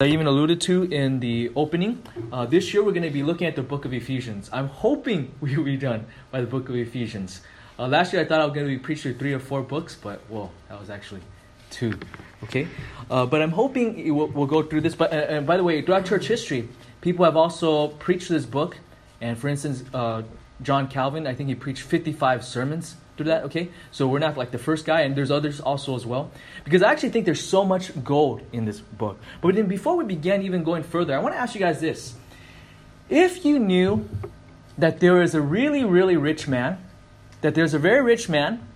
I even alluded to in the opening, uh, this year we're going to be looking at the book of Ephesians. I'm hoping we will be done by the book of Ephesians. Uh, last year I thought I was going to be preaching three or four books, but well, that was actually two. Okay, uh, but I'm hoping we'll, we'll, go through this. But and by the way, throughout church history, people have also preached this book. And for instance, uh, John Calvin, I think he preached 55 sermons through that, okay? So we're not like the first guy, and there's others also as well. Because I actually think there's so much gold in this book. But then before we begin even going further, I want to ask you guys this. If you knew that there is a really, really rich man, that there's a very rich man,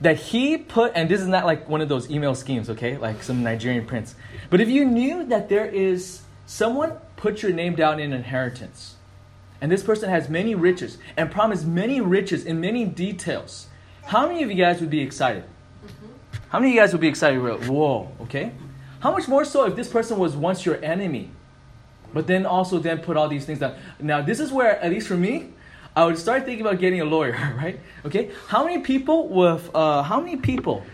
that he put, and this is not like one of those email schemes, okay? Like some Nigerian prince. But if you knew that there is someone put your name down in inheritance, and this person has many riches and promised many riches in many details, how many of you guys would be excited? How many of you guys would be excited? Whoa, okay. How much more so if this person was once your enemy, but then also then put all these things down. Now this is where, at least for me, I would start thinking about getting a lawyer, right? Okay. How many people with uh, how many people,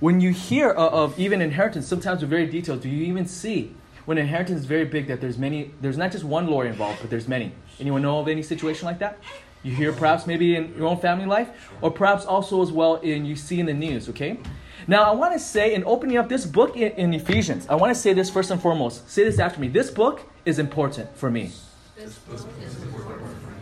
when you hear of, of even inheritance, sometimes with very detailed, do you even see when inheritance is very big that there's many, there's not just one lawyer involved, but there's many. Anyone know of any situation like that? You hear perhaps maybe in your own family life, or perhaps also as well in you see in the news, okay? Now I want to say in opening up this book in, in Ephesians, I want to say this first and foremost. Say this after me. This book is important for me.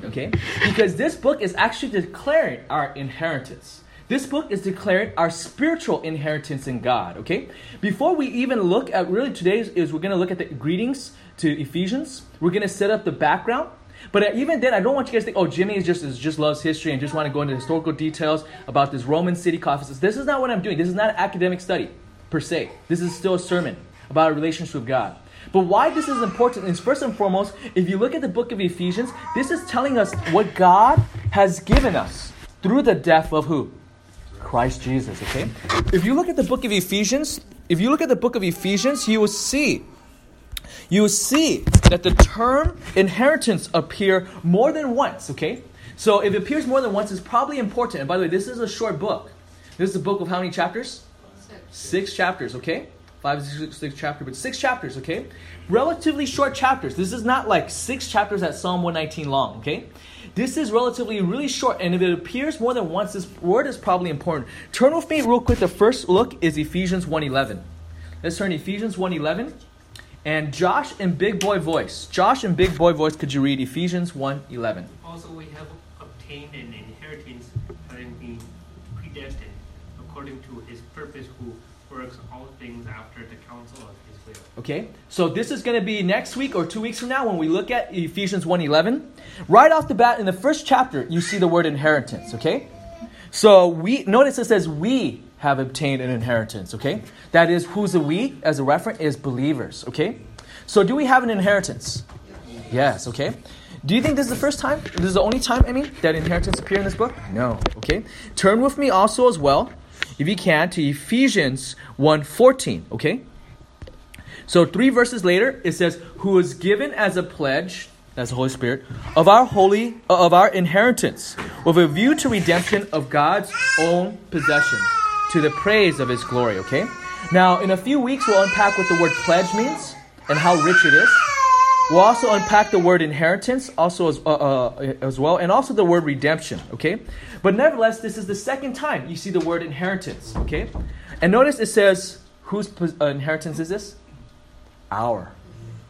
Okay? Because this book is actually declaring our inheritance. This book is declaring our spiritual inheritance in God, okay? Before we even look at really today's is we're going to look at the greetings to Ephesians. We're going to set up the background but uh, even then, I don't want you guys to think, oh, Jimmy is just is just loves history and just want to go into historical details about this Roman city Ephesus. This is not what I'm doing. This is not an academic study per se. This is still a sermon about a relationship with God. But why this is important is first and foremost, if you look at the book of Ephesians, this is telling us what God has given us through the death of who? Christ Jesus, okay? If you look at the book of Ephesians, if you look at the book of Ephesians, you will see you see that the term inheritance appear more than once, okay? So if it appears more than once, it's probably important. And by the way, this is a short book. This is a book of how many chapters? Six, six chapters, okay? Five, six, six chapters, but six chapters, okay? Relatively short chapters. This is not like six chapters at Psalm 119 long, okay? This is relatively really short, and if it appears more than once, this word is probably important. Turn with me real quick. The first look is Ephesians 1.11. Let's turn Ephesians 1.11. And Josh in big boy voice. Josh in big boy voice, could you read Ephesians 1:11? Also we have obtained an inheritance having been predestined according to his purpose who works all things after the counsel of his will. Okay? So this is going to be next week or 2 weeks from now when we look at Ephesians 1:11. Right off the bat in the first chapter, you see the word inheritance, okay? So we notice it says we have obtained an inheritance, okay? That is, who's the we as a reference is believers, okay? So do we have an inheritance? Yes, okay? Do you think this is the first time? This is the only time, I mean, that inheritance appear in this book? No, okay? Turn with me also as well, if you can, to Ephesians 1.14, okay? So three verses later, it says, who was given as a pledge that's the Holy Spirit, of our holy uh, of our inheritance, with a view to redemption of God's own possession to the praise of his glory, okay? Now, in a few weeks, we'll unpack what the word pledge means and how rich it is. We'll also unpack the word inheritance, also as, uh, uh, as well, and also the word redemption, okay? But nevertheless, this is the second time you see the word inheritance, okay? And notice it says, whose uh, inheritance is this? Our.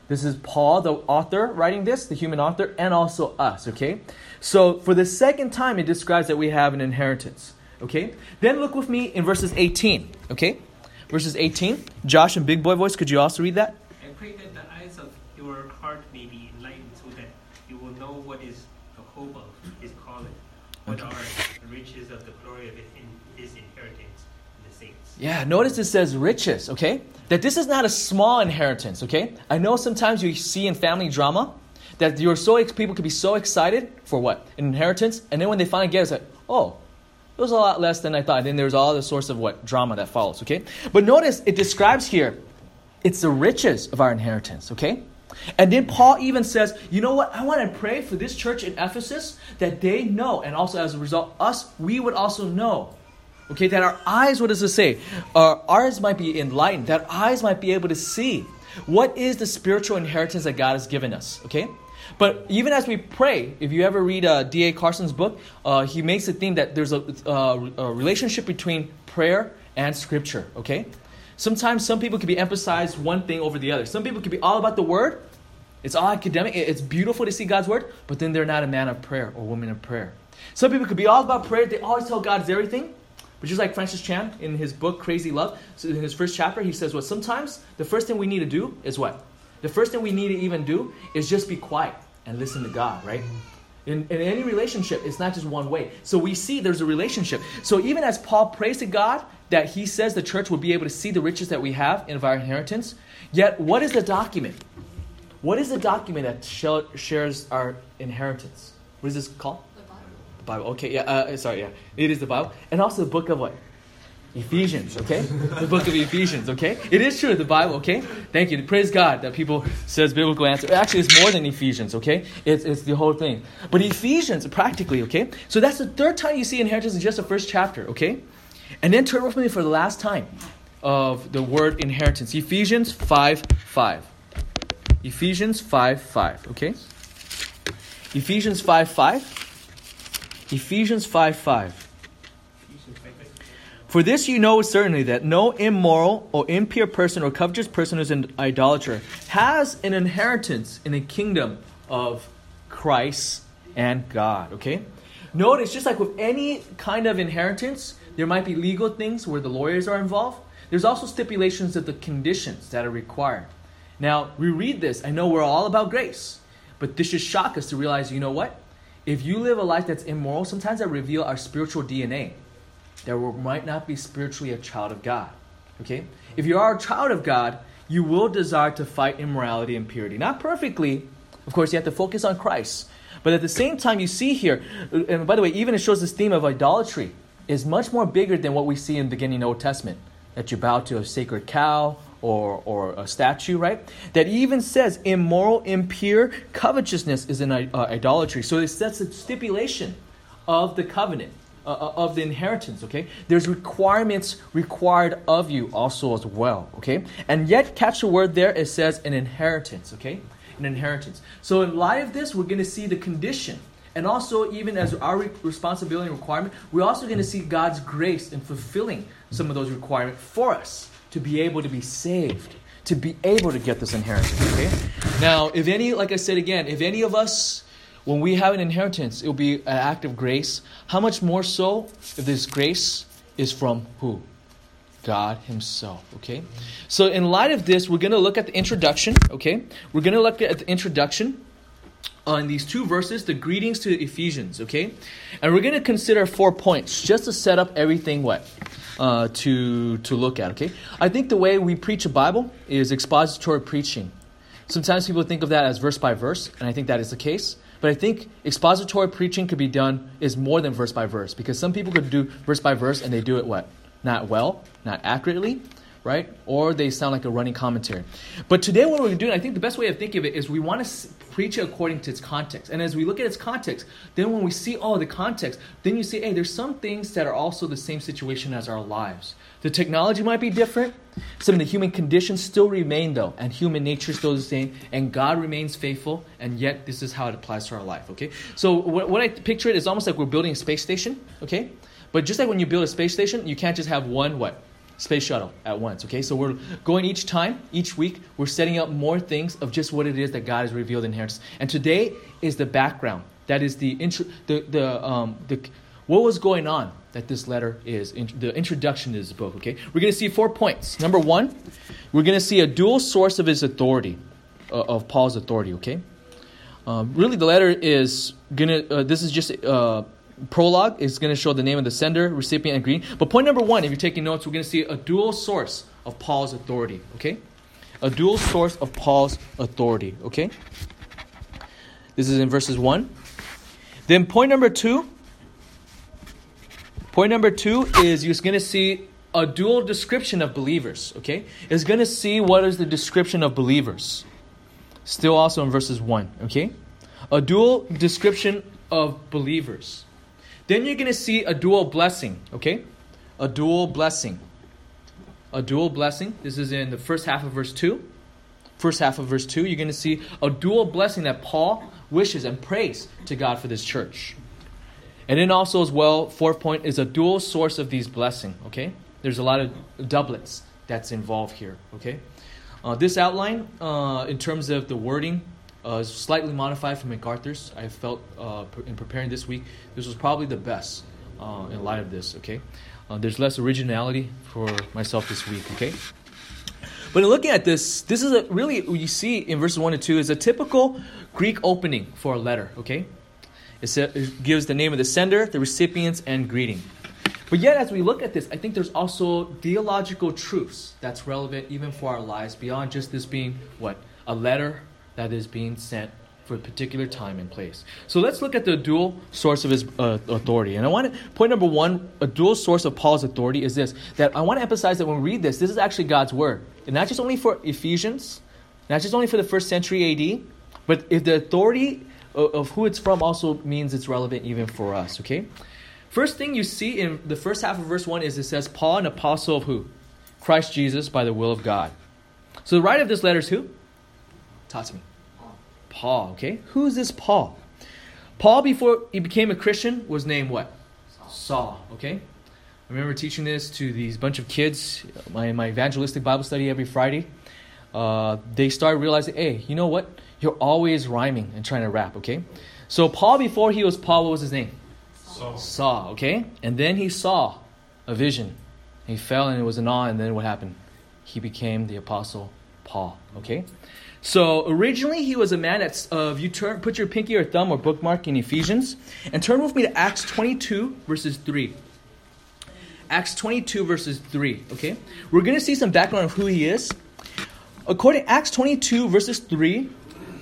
This is Paul, the author, writing this, the human author, and also us, okay? So for the second time, it describes that we have an inheritance. Okay? Then look with me in verses 18. Okay? Verses 18. Josh and Big Boy Voice, could you also read that? I pray that the eyes of your heart may be enlightened so that you will know what is the hope of his calling, what okay. are the riches of the glory of his inheritance in the saints. Yeah, notice it says riches, okay? That this is not a small inheritance, okay? I know sometimes you see in family drama that you're so people could be so excited for what? An inheritance, and then when they finally get it, it's like, oh, it was a lot less than I thought. Then there's all the source of what drama that follows. Okay, but notice it describes here, it's the riches of our inheritance. Okay, and then Paul even says, you know what? I want to pray for this church in Ephesus that they know, and also as a result, us we would also know. Okay, that our eyes, what does it say? Our eyes might be enlightened, that eyes might be able to see What is the spiritual inheritance that God has given us? Okay? But even as we pray, if you ever read uh, D.A. Carson's book, uh, he makes a theme that there's a, uh, a relationship between prayer and scripture, okay? Sometimes some people can be emphasized one thing over the other. Some people can be all about the word. It's all academic. It's beautiful to see God's word, but then they're not a man of prayer or woman of prayer. Some people could be all about prayer. They always tell God's everything. But just like Francis Chan in his book Crazy Love, so in his first chapter, he says, "Well, sometimes the first thing we need to do is what? The first thing we need to even do is just be quiet and listen to God, right? In, in any relationship, it's not just one way. So we see there's a relationship. So even as Paul prays to God that he says the church will be able to see the riches that we have in our inheritance, yet what is the document? What is the document that shares our inheritance? What is this called? The Bible. The Bible. Okay, yeah, uh, sorry, yeah. It is the Bible. And also the book of what? Ephesians, okay? the book of Ephesians, okay? It is true, the Bible, okay? Thank you. Praise God that people says biblical answer. Actually, it's more than Ephesians, okay? It's, it's the whole thing. But Ephesians, practically, okay? So that's the third time you see inheritance in just the first chapter, okay? And then turn with me for the last time of the word inheritance. Ephesians 5 5. Ephesians 5 5, okay? Ephesians 5 5. Ephesians 5 5. For this you know certainly that no immoral or impure person or covetous person who is an idolater has an inheritance in the kingdom of Christ and God. Okay? Notice, just like with any kind of inheritance, there might be legal things where the lawyers are involved. There's also stipulations of the conditions that are required. Now, we read this. I know we're all about grace, but this should shock us to realize you know what? If you live a life that's immoral, sometimes that reveal our spiritual DNA that might not be spiritually a child of God. Okay? If you are a child of God, you will desire to fight immorality and purity. Not perfectly. Of course, you have to focus on Christ. But at the same time, you see here, and by the way, even it shows this theme of idolatry is much more bigger than what we see in the beginning of the Old Testament. That you bow to a sacred cow or, or a statue, right? That even says immoral, impure, covetousness is an uh, idolatry. So it sets a stipulation of the covenant. Uh, uh, of the inheritance, okay? There's requirements required of you also as well, okay? And yet, catch the word there, it says an inheritance, okay? An inheritance. So, in light of this, we're going to see the condition. And also, even as our responsibility and requirement, we're also going to see God's grace in fulfilling some of those requirements for us to be able to be saved, to be able to get this inheritance, okay? Now, if any, like I said again, if any of us when we have an inheritance, it will be an act of grace. How much more so if this grace is from who? God Himself. Okay? So, in light of this, we're going to look at the introduction. Okay? We're going to look at the introduction on these two verses, the greetings to Ephesians. Okay? And we're going to consider four points just to set up everything what? Uh, to, to look at. Okay? I think the way we preach a Bible is expository preaching. Sometimes people think of that as verse by verse, and I think that is the case. But I think expository preaching could be done is more than verse by verse because some people could do verse by verse and they do it what? Not well, not accurately, right? Or they sound like a running commentary. But today, what we're doing, I think the best way of thinking of it is we want to preach it according to its context. And as we look at its context, then when we see all oh, the context, then you see, hey, there's some things that are also the same situation as our lives. The technology might be different. Some of the human conditions still remain, though, and human nature still the same, and God remains faithful, and yet this is how it applies to our life, okay? So, what, what I picture it is almost like we're building a space station, okay? But just like when you build a space station, you can't just have one, what? Space shuttle at once, okay? So, we're going each time, each week, we're setting up more things of just what it is that God has revealed in here. And today is the background. That is the, intro, the, the, um, the, what was going on that this letter is, in, the introduction to this book, okay? We're going to see four points. Number one, we're going to see a dual source of his authority, uh, of Paul's authority, okay? Um, really, the letter is to, uh, this is just uh, prologue. is going to show the name of the sender, recipient, and greeting. But point number one, if you're taking notes, we're going to see a dual source of Paul's authority, okay? A dual source of Paul's authority, okay? This is in verses 1. Then point number two, Point number two is you're going to see a dual description of believers, okay? is going to see what is the description of believers. Still also in verses 1, okay? A dual description of believers. Then you're going to see a dual blessing, okay? A dual blessing. A dual blessing. This is in the first half of verse 2. first half of verse 2, you're going to see a dual blessing that Paul wishes and prays to God for this church. And then also, as well, fourth point is a dual source of these blessing. Okay? There's a lot of doublets that's involved here. Okay? Uh, this outline, uh, in terms of the wording, uh, slightly modified from MacArthur's. I felt uh, in preparing this week, this was probably the best uh, in light of this. Okay? Uh, there's less originality for myself this week. Okay? But in looking at this, this is a really you see in verses one and two is a typical Greek opening for a letter. Okay, it, it gives the name of the sender, the recipients, and greeting. But yet, as we look at this, I think there's also theological truths that's relevant even for our lives beyond just this being what a letter that is being sent for a particular time and place. So let's look at the dual source of his uh, authority. And I want to, point number one, a dual source of Paul's authority is this that I want to emphasize that when we read this, this is actually God's word. And not just only for Ephesians, not just only for the first century AD, but if the authority of, of who it's from also means it's relevant even for us, okay? First thing you see in the first half of verse 1 is it says, Paul, an apostle of who? Christ Jesus by the will of God. So the writer of this letter is who? Me. Paul, okay? Who is this Paul? Paul, before he became a Christian, was named what? Saul, okay? I remember teaching this to these bunch of kids, my, my evangelistic Bible study every Friday. Uh, they started realizing, hey, you know what? You're always rhyming and trying to rap, okay? So Paul, before he was Paul, what was his name? Saul. Saw, okay? And then he saw a vision. He fell and it was an awe, and then what happened? He became the apostle Paul, okay? So originally he was a man that's, uh, if you turn, put your pinky or thumb or bookmark in Ephesians, and turn with me to Acts 22, verses 3. Acts 22, verses 3, okay? We're going to see some background of who he is. According to Acts 22, verses 3,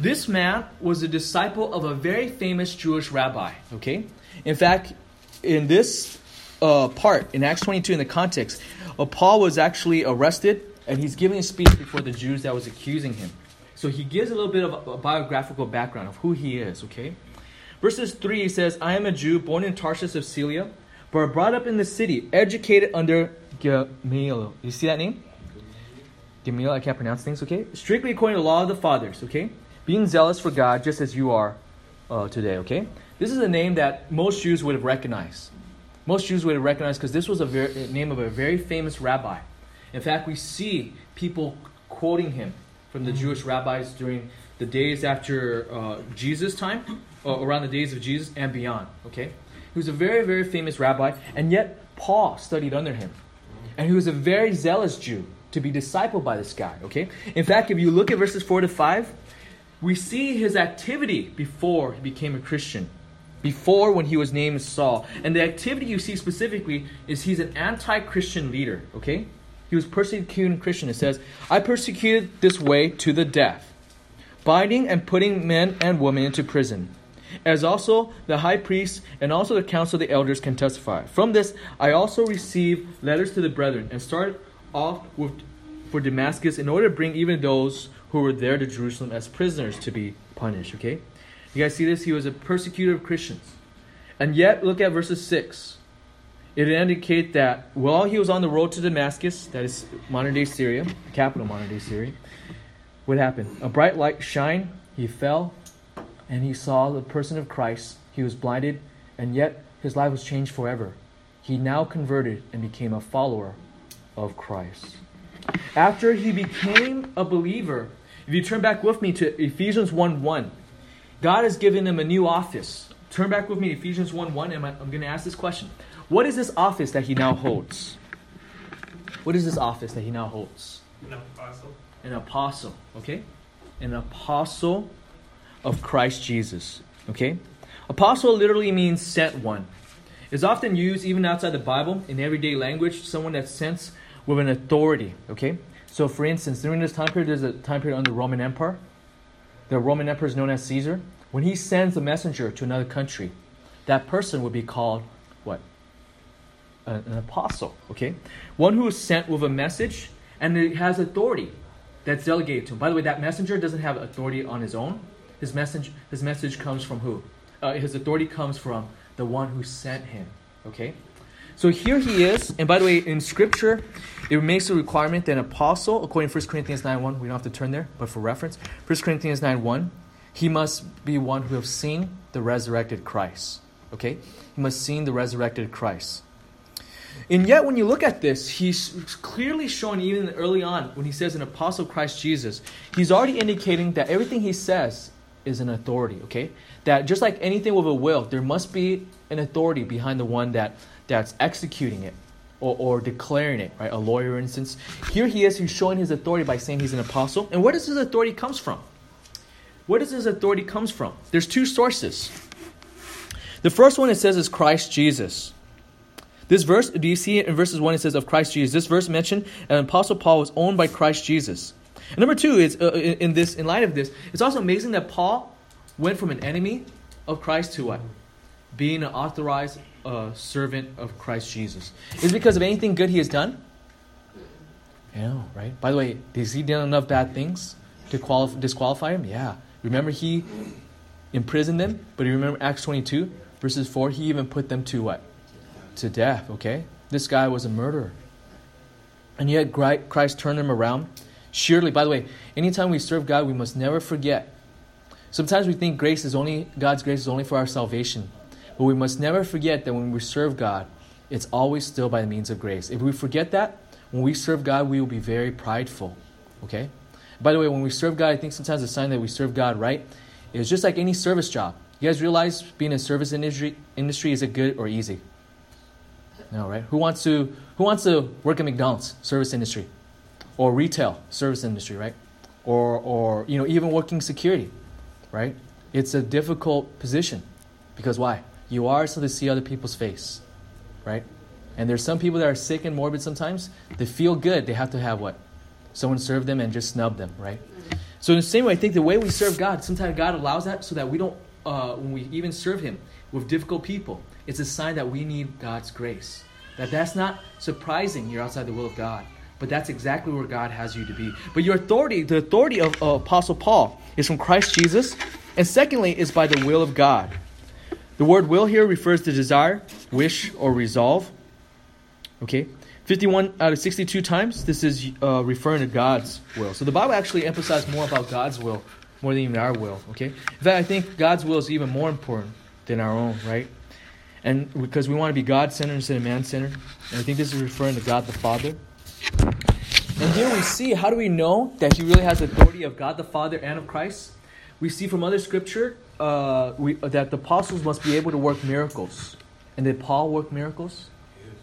this man was a disciple of a very famous Jewish rabbi, okay? In fact, in this uh, part, in Acts 22, in the context, uh, Paul was actually arrested, and he's giving a speech before the Jews that was accusing him. So he gives a little bit of a biographical background of who he is, okay? Verses 3 he says, I am a Jew born in Tarsus of Cilicia, but brought up in the city, educated under Gamaliel. You see that name? Gamaliel, I can't pronounce things, okay? Strictly according to the law of the fathers, okay? Being zealous for God just as you are uh, today, okay? This is a name that most Jews would have recognized. Most Jews would have recognized because this was a very, name of a very famous rabbi. In fact, we see people quoting him from the mm-hmm. Jewish rabbis during the days after uh, Jesus' time, or around the days of Jesus and beyond. Okay, he was a very, very famous rabbi, and yet Paul studied under him, mm-hmm. and he was a very zealous Jew to be discipled by this guy. Okay, in fact, if you look at verses four to five, we see his activity before he became a Christian. Before when he was named Saul. And the activity you see specifically is he's an anti Christian leader, okay? He was persecuting Christians. It says, I persecuted this way to the death, binding and putting men and women into prison. As also the high priest and also the council of the elders can testify. From this I also received letters to the brethren and started off with, for Damascus in order to bring even those who were there to Jerusalem as prisoners to be punished. Okay? You guys see this? He was a persecutor of Christians. And yet, look at verses 6 it indicates that while he was on the road to Damascus, that is modern day Syria, capital modern day Syria, what happened? A bright light shined, he fell, and he saw the person of Christ. He was blinded, and yet his life was changed forever. He now converted and became a follower of Christ. After he became a believer, if you turn back with me to Ephesians 1 1, God has given him a new office. Turn back with me to Ephesians 1 1, and I'm going to ask this question what is this office that he now holds? What is this office that he now holds? An apostle. An apostle, okay? An apostle of Christ Jesus, okay? Apostle literally means sent one. It's often used even outside the Bible in everyday language, someone that's sent with an authority, okay? So, for instance, during this time period, there's a time period under the Roman Empire. The Roman Emperor is known as Caesar. When he sends a messenger to another country, that person would be called what? An apostle, okay? One who is sent with a message and it has authority that's delegated to him. By the way, that messenger doesn't have authority on his own. His message, his message comes from who? Uh, his authority comes from the one who sent him, okay? So here he is. And by the way, in Scripture, it makes a requirement that an apostle, according to 1 Corinthians 9 1, we don't have to turn there, but for reference, 1 Corinthians 9 1, he must be one who have seen the resurrected Christ. Okay? He must seen the resurrected Christ. And yet, when you look at this, he's clearly showing, even early on, when he says an apostle Christ Jesus, he's already indicating that everything he says is an authority, okay? That just like anything with a will, there must be an authority behind the one that, that's executing it or, or declaring it, right? A lawyer, instance. Here he is, he's showing his authority by saying he's an apostle. And where does his authority comes from? Where does his authority comes from? There's two sources. The first one it says is Christ Jesus. This verse, do you see it in verses 1? It says of Christ Jesus. This verse mentioned an apostle Paul was owned by Christ Jesus. And number two is uh, in, in this, in light of this, it's also amazing that Paul went from an enemy of Christ to what? Being an authorized uh, servant of Christ Jesus. Is it because of anything good he has done? Yeah, right? By the way, has he done enough bad things to qualify, disqualify him? Yeah. Remember, he imprisoned them, but you remember Acts 22, verses 4, he even put them to what? To death, okay? This guy was a murderer. And yet Christ turned him around. Surely, by the way, anytime we serve God, we must never forget. Sometimes we think grace is only God's grace is only for our salvation. But we must never forget that when we serve God, it's always still by the means of grace. If we forget that, when we serve God, we will be very prideful. Okay? By the way, when we serve God, I think sometimes the sign that we serve God right is just like any service job. You guys realize being in service industry industry is it good or easy? No, right? Who wants to who wants to work at McDonald's service industry, or retail service industry, right? Or or you know even working security, right? It's a difficult position because why? You are so to see other people's face, right? And there's some people that are sick and morbid sometimes. They feel good. They have to have what? Someone serve them and just snub them, right? So in the same way, I think the way we serve God, sometimes God allows that so that we don't, uh, when we even serve Him with difficult people, it's a sign that we need God's grace. That that's not surprising. You're outside the will of God, but that's exactly where God has you to be. But your authority, the authority of uh, Apostle Paul, is from Christ Jesus, and secondly, is by the will of God. The word will here refers to desire, wish, or resolve. Okay? 51 out of 62 times, this is uh, referring to God's will. So the Bible actually emphasizes more about God's will more than even our will. Okay? In fact, I think God's will is even more important than our own, right? And because we want to be God centered instead of man centered. And I think this is referring to God the Father. And here we see how do we know that He really has authority of God the Father and of Christ? We see from other scripture uh, we, that the apostles must be able to work miracles. And did Paul work miracles?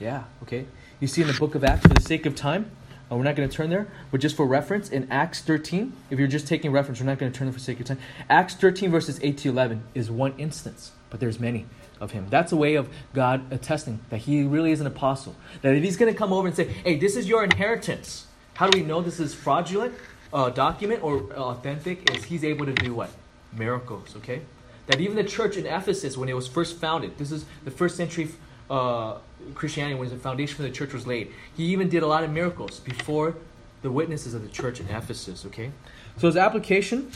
Yeah, okay. You see in the book of Acts, for the sake of time, uh, we're not going to turn there, but just for reference, in Acts 13, if you're just taking reference, we're not going to turn there for sake of time. Acts 13, verses 8 to 11 is one instance, but there's many of him. That's a way of God attesting that he really is an apostle. That if he's going to come over and say, hey, this is your inheritance, how do we know this is fraudulent uh, document or authentic? Is he's able to do what? miracles, okay? That even the church in Ephesus, when it was first founded, this is the first century uh, Christianity, when the foundation for the church was laid, he even did a lot of miracles before the witnesses of the church in Ephesus, okay? So his application,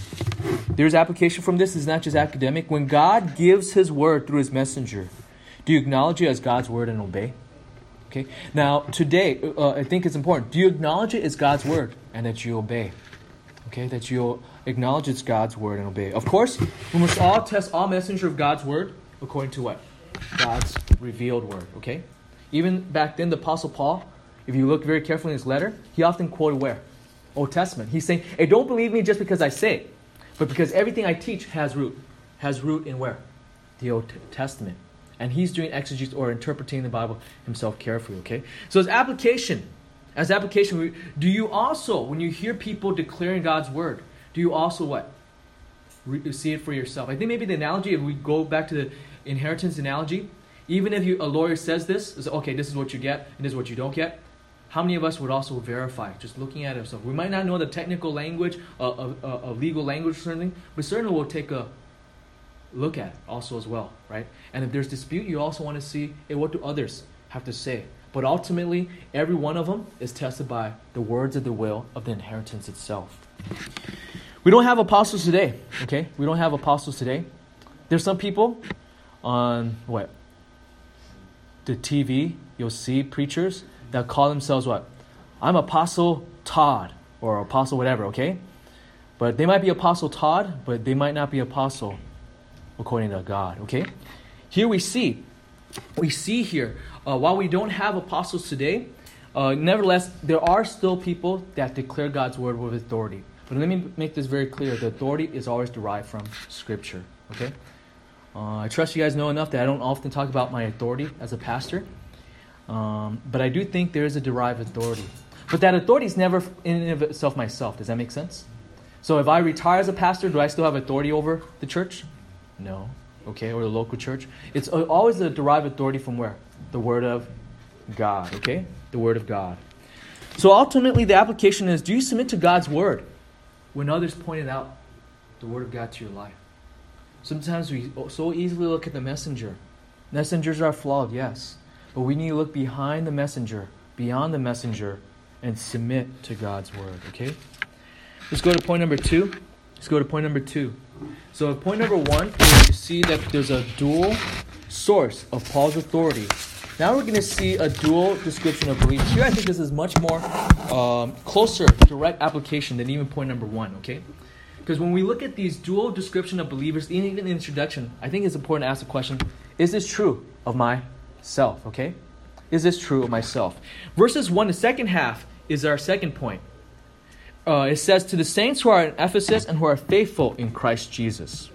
there's application from this, is not just academic. When God gives his word through his messenger, do you acknowledge it as God's word and obey? Okay. Now, today, uh, I think it's important. Do you acknowledge it as God's word and that you obey? Okay, that you acknowledge it's God's word and obey. Of course, we must all test all messenger of God's word according to what? God's revealed word. Okay? Even back then, the Apostle Paul, if you look very carefully in his letter, he often quoted where? Old Testament. He's saying, hey, don't believe me just because I say it, but because everything I teach has root. Has root in where? The Old Testament. And he's doing exegesis or interpreting the Bible himself carefully, okay? So as application as application, do you also, when you hear people declaring God's word, do you also what? Re- see it for yourself. I think maybe the analogy, if we go back to the inheritance analogy, even if you, a lawyer says this, is okay, this is what you get and this is what you don't get. How many of us would also verify just looking at ourselves? We might not know the technical language, uh, of, uh, legal language or something, but certainly we'll take a look at it also as well, right? And if there's dispute, you also want to see, hey, what do others have to say? But ultimately, every one of them is tested by the words of the will of the inheritance itself. We don't have apostles today, okay? We don't have apostles today. There's some people on what? The TV you'll see preachers that call themselves what? I'm Apostle Todd or Apostle whatever, okay? But they might be Apostle Todd, but they might not be Apostle according to God, okay? Here we see, we see here, uh, while we don't have apostles today, uh, nevertheless, there are still people that declare God's word with authority. But let me make this very clear the authority is always derived from Scripture, okay? Uh, I trust you guys know enough that I don't often talk about my authority as a pastor, um, but I do think there is a derived authority. But that authority is never in and of itself myself. Does that make sense? So if I retire as a pastor, do I still have authority over the church? No. Okay, or the local church? It's always a derived authority from where? The Word of God, okay? The Word of God. So ultimately, the application is do you submit to God's Word when others pointed out the Word of God to your life? Sometimes we so easily look at the messenger. Messengers are flawed, yes. But we need to look behind the messenger, beyond the messenger, and submit to God's word, okay? Let's go to point number two. Let's go to point number two. So, point number one you see that there's a dual source of Paul's authority. Now we're going to see a dual description of belief. Here, I think this is much more um, closer, direct application than even point number one, okay? Because when we look at these dual description of believers, even in the introduction, I think it's important to ask the question is this true of myself? Okay? Is this true of myself? Verses 1, the second half, is our second point. Uh, it says, To the saints who are in Ephesus and who are faithful in Christ Jesus.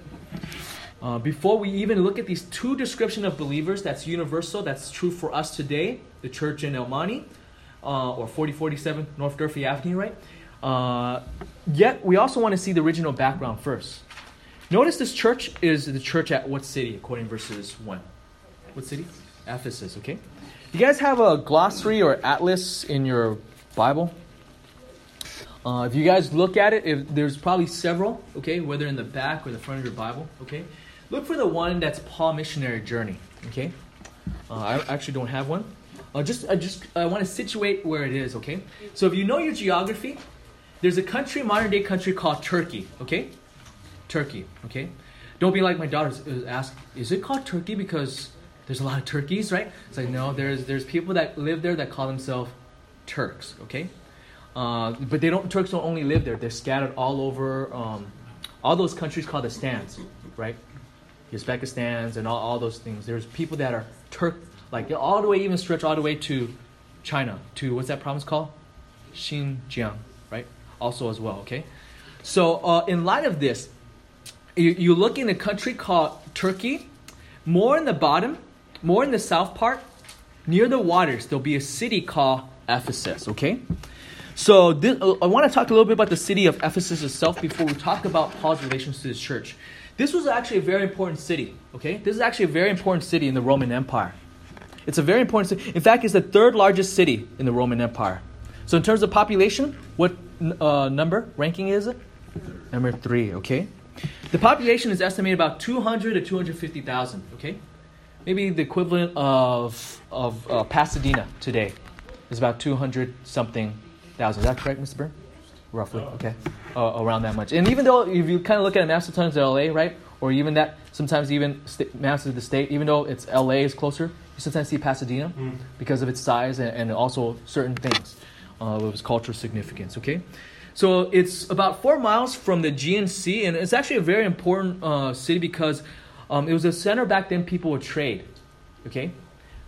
Uh, before we even look at these two description of believers, that's universal, that's true for us today, the church in El Monte, uh, or 4047 North Durfee Avenue, right? Uh, yet, we also want to see the original background first. Notice this church is the church at what city, according to verses 1? What city? Ephesus, okay? You guys have a glossary or atlas in your Bible? Uh, if you guys look at it, if there's probably several, okay, whether in the back or the front of your Bible, okay? Look for the one that's Paul missionary journey, okay? Uh, I actually don't have one. Uh, just, I just I want to situate where it is, okay? So if you know your geography, there's a country, modern day country called Turkey, okay? Turkey, okay? Don't be like my daughter uh, ask, is it called Turkey because there's a lot of turkeys, right? It's like, no, there's, there's people that live there that call themselves Turks, okay? Uh, but they don't, Turks don't only live there, they're scattered all over um, all those countries called the stands, right? Uzbekistan's and all, all those things. There's people that are Turk, like all the way, even stretch all the way to China, to what's that province called? Xinjiang? Also as well, okay? So, uh, in light of this, you, you look in a country called Turkey, more in the bottom, more in the south part, near the waters, there'll be a city called Ephesus, okay? So, this, uh, I want to talk a little bit about the city of Ephesus itself before we talk about Paul's relations to this church. This was actually a very important city, okay? This is actually a very important city in the Roman Empire. It's a very important city. In fact, it's the third largest city in the Roman Empire. So, in terms of population, what uh, number ranking is it? Number three, okay? The population is estimated about 200 to 250,000, okay? Maybe the equivalent of, of uh, Pasadena today is about 200 something thousand. Is that correct, Mr. Byrne? Roughly, okay. Uh, around that much. And even though, if you kind of look at maps of tons of LA, right? Or even that, sometimes even st- maps of the state, even though it's LA is closer, you sometimes see Pasadena mm. because of its size and, and also certain things uh, of its cultural significance. Okay, so it's about four miles from the Aegean Sea, and it's actually a very important uh, city because um, it was a center back then. People would trade. Okay,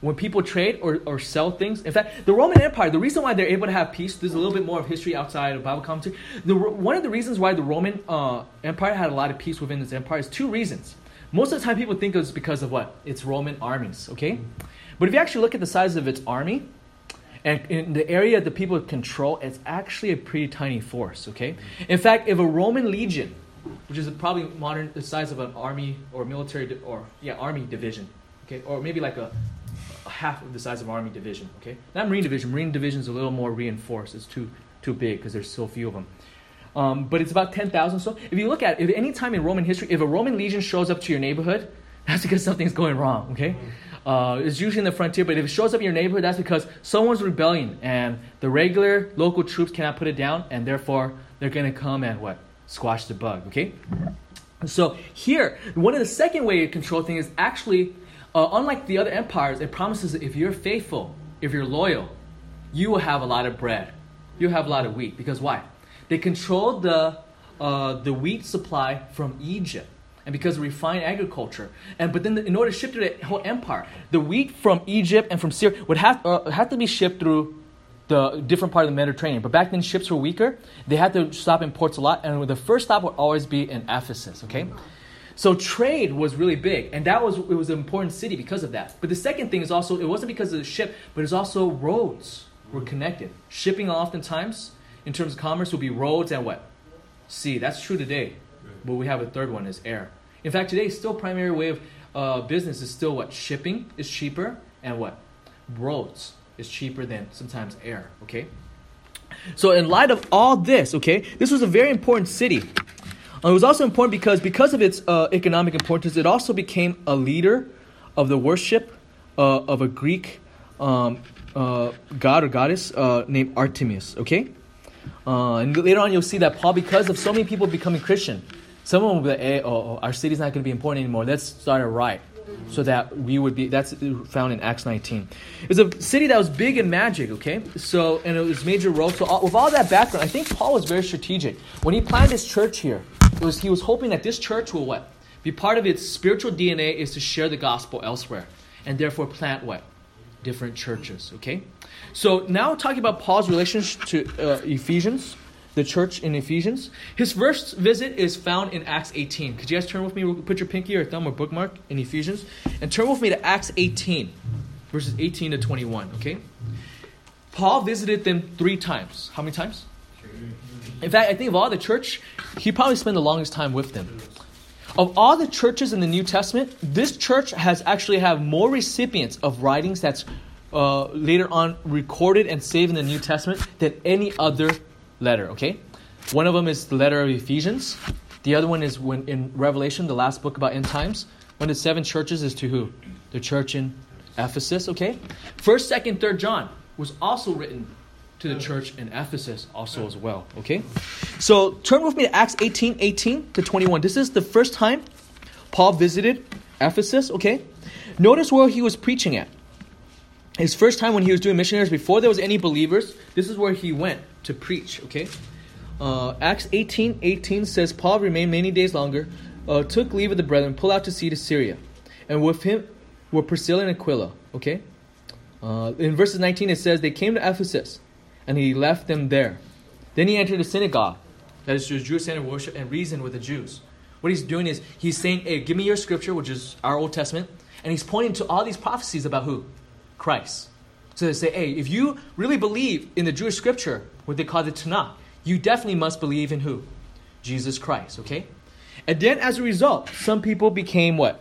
when people trade or, or sell things. In fact, the Roman Empire, the reason why they're able to have peace, there's a little bit more of history outside of Bible commentary. The, one of the reasons why the Roman uh, Empire had a lot of peace within its empire is two reasons. Most of the time, people think it's because of what? It's Roman armies, okay? But if you actually look at the size of its army, and in the area that people control, it's actually a pretty tiny force, okay? In fact, if a Roman legion, which is probably modern the size of an army or military or yeah, army division, okay? Or maybe like a, a half of the size of army division, okay? Not marine division. Marine division is a little more reinforced. It's too too big because there's so few of them. Um, but it's about 10,000. So if you look at if any time in Roman history, if a Roman legion shows up to your neighborhood, that's because something's going wrong, okay? Uh, it's usually in the frontier, but if it shows up in your neighborhood, that's because someone's rebelling and the regular local troops cannot put it down, and therefore they're going to come and what? Squash the bug, okay? So here, one of the second way to control things is actually, uh, unlike the other empires, it promises that if you're faithful if you're loyal, you will have a lot of bread. You have a lot of wheat. Because why? They controlled the, uh, the wheat supply from Egypt. And because of refined agriculture. And but then the, in order to ship through the whole empire, the wheat from Egypt and from Syria would have, uh, have to be shipped through the different part of the Mediterranean. But back then ships were weaker. They had to stop in ports a lot. And the first stop would always be in Ephesus, okay? So trade was really big, and that was it was an important city because of that. But the second thing is also it wasn't because of the ship, but it's also roads were connected. Shipping oftentimes, in terms of commerce, will be roads and what? Sea. That's true today. But we have a third one is air. In fact, today still primary way of uh, business is still what? Shipping is cheaper and what? Roads is cheaper than sometimes air. Okay. So in light of all this, okay, this was a very important city. Uh, it was also important because because of its uh, economic importance, it also became a leader of the worship uh, of a Greek um, uh, god or goddess named Artemis. Okay, and later on you'll see that Paul, because of so many people becoming Christian, some of them will be like, hey, oh, oh our city's not going to be important anymore. Let's start a riot. so that we would be that's found in acts 19 it's a city that was big in magic okay? So and it was major role. So all, with all that background i think paul was very strategic. When he planned his church here it was he was hoping that this church will what? Be part of its spiritual dna is to share the gospel elsewhere and therefore plant what? Different churches okay? So now talking about paul's relationship to uh, ephesians the church in Ephesians. His first visit is found in Acts 18. Could you guys turn with me, put your pinky or thumb or bookmark in Ephesians, and turn with me to Acts 18, verses 18 to 21, okay? Paul visited them three times. How many times? In fact, I think of all the church, he probably spent the longest time with them. Of all the churches in the New Testament, this church has actually have more recipients of writings that's uh, later on recorded and saved in the New Testament than any other letter, okay? One of them is the letter of Ephesians. The other one is when in Revelation, the last book about end times. One of the seven churches is to who? The church in Ephesus, okay? First, second, third John was also written to the church in Ephesus also as well, okay? So turn with me to Acts 18, 18 to 21. This is the first time Paul visited Ephesus, okay? Notice where he was preaching at. His first time when he was doing missionaries, before there was any believers, this is where he went to preach, okay? Uh, Acts 18 18 says, Paul remained many days longer, uh, took leave of the brethren, pulled out to sea to Syria. And with him were Priscilla and Aquila, okay? Uh, in verses 19 it says, They came to Ephesus, and he left them there. Then he entered the synagogue, that is Jewish center of worship, and reasoned with the Jews. What he's doing is, he's saying, Hey, give me your scripture, which is our Old Testament, and he's pointing to all these prophecies about who? Christ. So they say, hey, if you really believe in the Jewish scripture, what they call the Tanakh, you definitely must believe in who? Jesus Christ, okay? And then as a result, some people became what?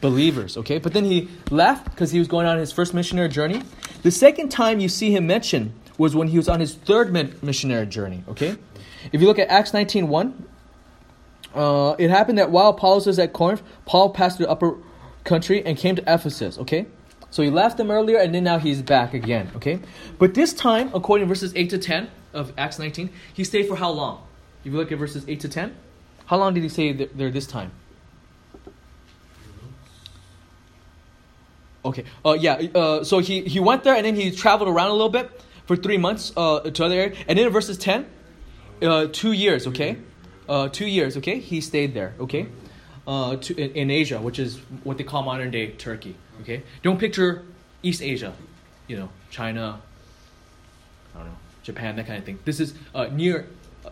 Believers, okay? But then he left because he was going on his first missionary journey. The second time you see him mentioned was when he was on his third missionary journey, okay? If you look at Acts 19 1, uh, it happened that while Apollos was at Corinth, Paul passed through the upper country and came to Ephesus, okay? So he left them earlier and then now he's back again, okay? But this time, according to verses 8 to 10 of Acts 19, he stayed for how long? If you look at verses 8 to 10, how long did he stay there this time? Okay, uh, yeah, uh, so he, he went there and then he traveled around a little bit for three months uh, to other areas. And then in verses 10, uh, two years, okay? Uh, two years, okay? He stayed there, okay? Uh, to, in, in Asia, which is what they call modern day Turkey. Okay? Don't picture East Asia, you know, China, I don't know, Japan, that kind of thing. This is uh, near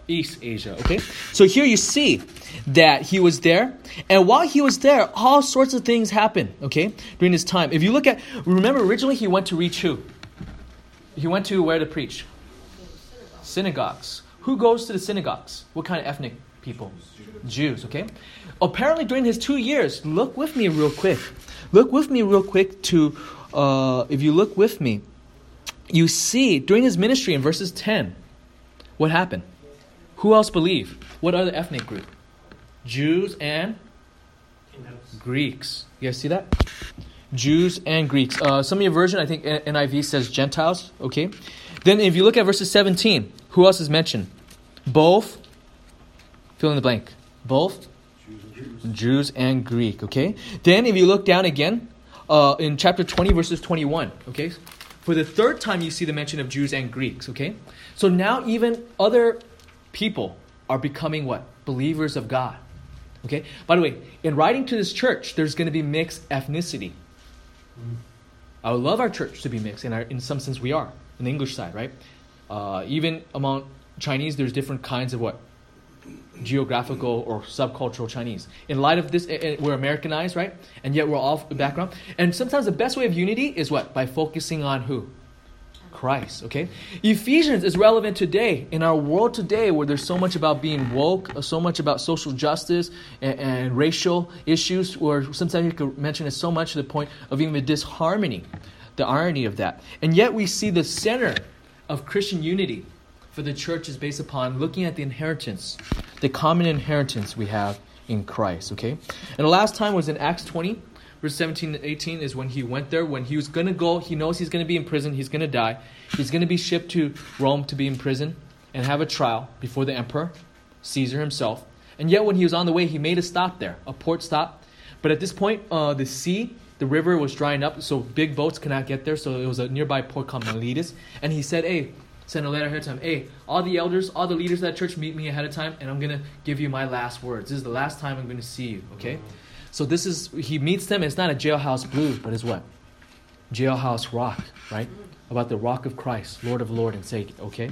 East Asia, okay? So here you see that he was there, and while he was there, all sorts of things happened, okay, during this time. If you look at, remember originally he went to reach who? He went to where to preach? Synagogues. Who goes to the synagogues? What kind of ethnic people? Jews, okay? Apparently during his two years, look with me real quick. Look with me real quick to, uh, if you look with me, you see during his ministry in verses 10, what happened? Who else believed? What other ethnic group? Jews and Greeks. You guys see that? Jews and Greeks. Uh, some of your version, I think NIV says Gentiles. Okay. Then if you look at verses 17, who else is mentioned? Both. Fill in the blank. Both Jews and Greek. Okay. Then if you look down again, uh, in chapter 20 verses 21. Okay. For the third time, you see the mention of Jews and Greeks, okay? So now even other people are becoming what? Believers of God. Okay? By the way, in writing to this church, there's going to be mixed ethnicity. I would love our church to be mixed, and in some sense we are, in the English side, right? Uh, even among Chinese, there's different kinds of what? Geographical or subcultural Chinese. In light of this, eh, eh, we're Americanized, right? And yet we're all background. And sometimes the best way of unity is what? By focusing on who? Christ, okay? Ephesians is relevant today, in our world today, where there's so much about being woke, uh, so much about social justice and, and racial issues, or sometimes you could mention it so much to the point of even the disharmony, the irony of that. And yet we see the center of Christian unity for the church is based upon looking at the inheritance, the common inheritance we have in Christ, okay? And the last time was in Acts 20, verse 17 and 18 is when he went there, when he was going to go, he knows he's going to be in prison, he's going to die. He's going to be shipped to Rome to be in prison and have a trial before the emperor, Caesar himself. And yet when he was on the way, he made a stop there, a port stop. But at this point, uh, the sea, the river was drying up, so big boats could not get there. So it was a nearby port called Miletus. And he said, hey, send a letter ahead of time. Hey, all the elders, all the leaders of that church, meet me ahead of time, and I'm gonna give you my last words. This is the last time I'm gonna see you. Okay. So this is he meets them. It's not a jailhouse blues, but it's what? Jailhouse rock, right? About the rock of Christ, Lord of Lord and Savior. Okay.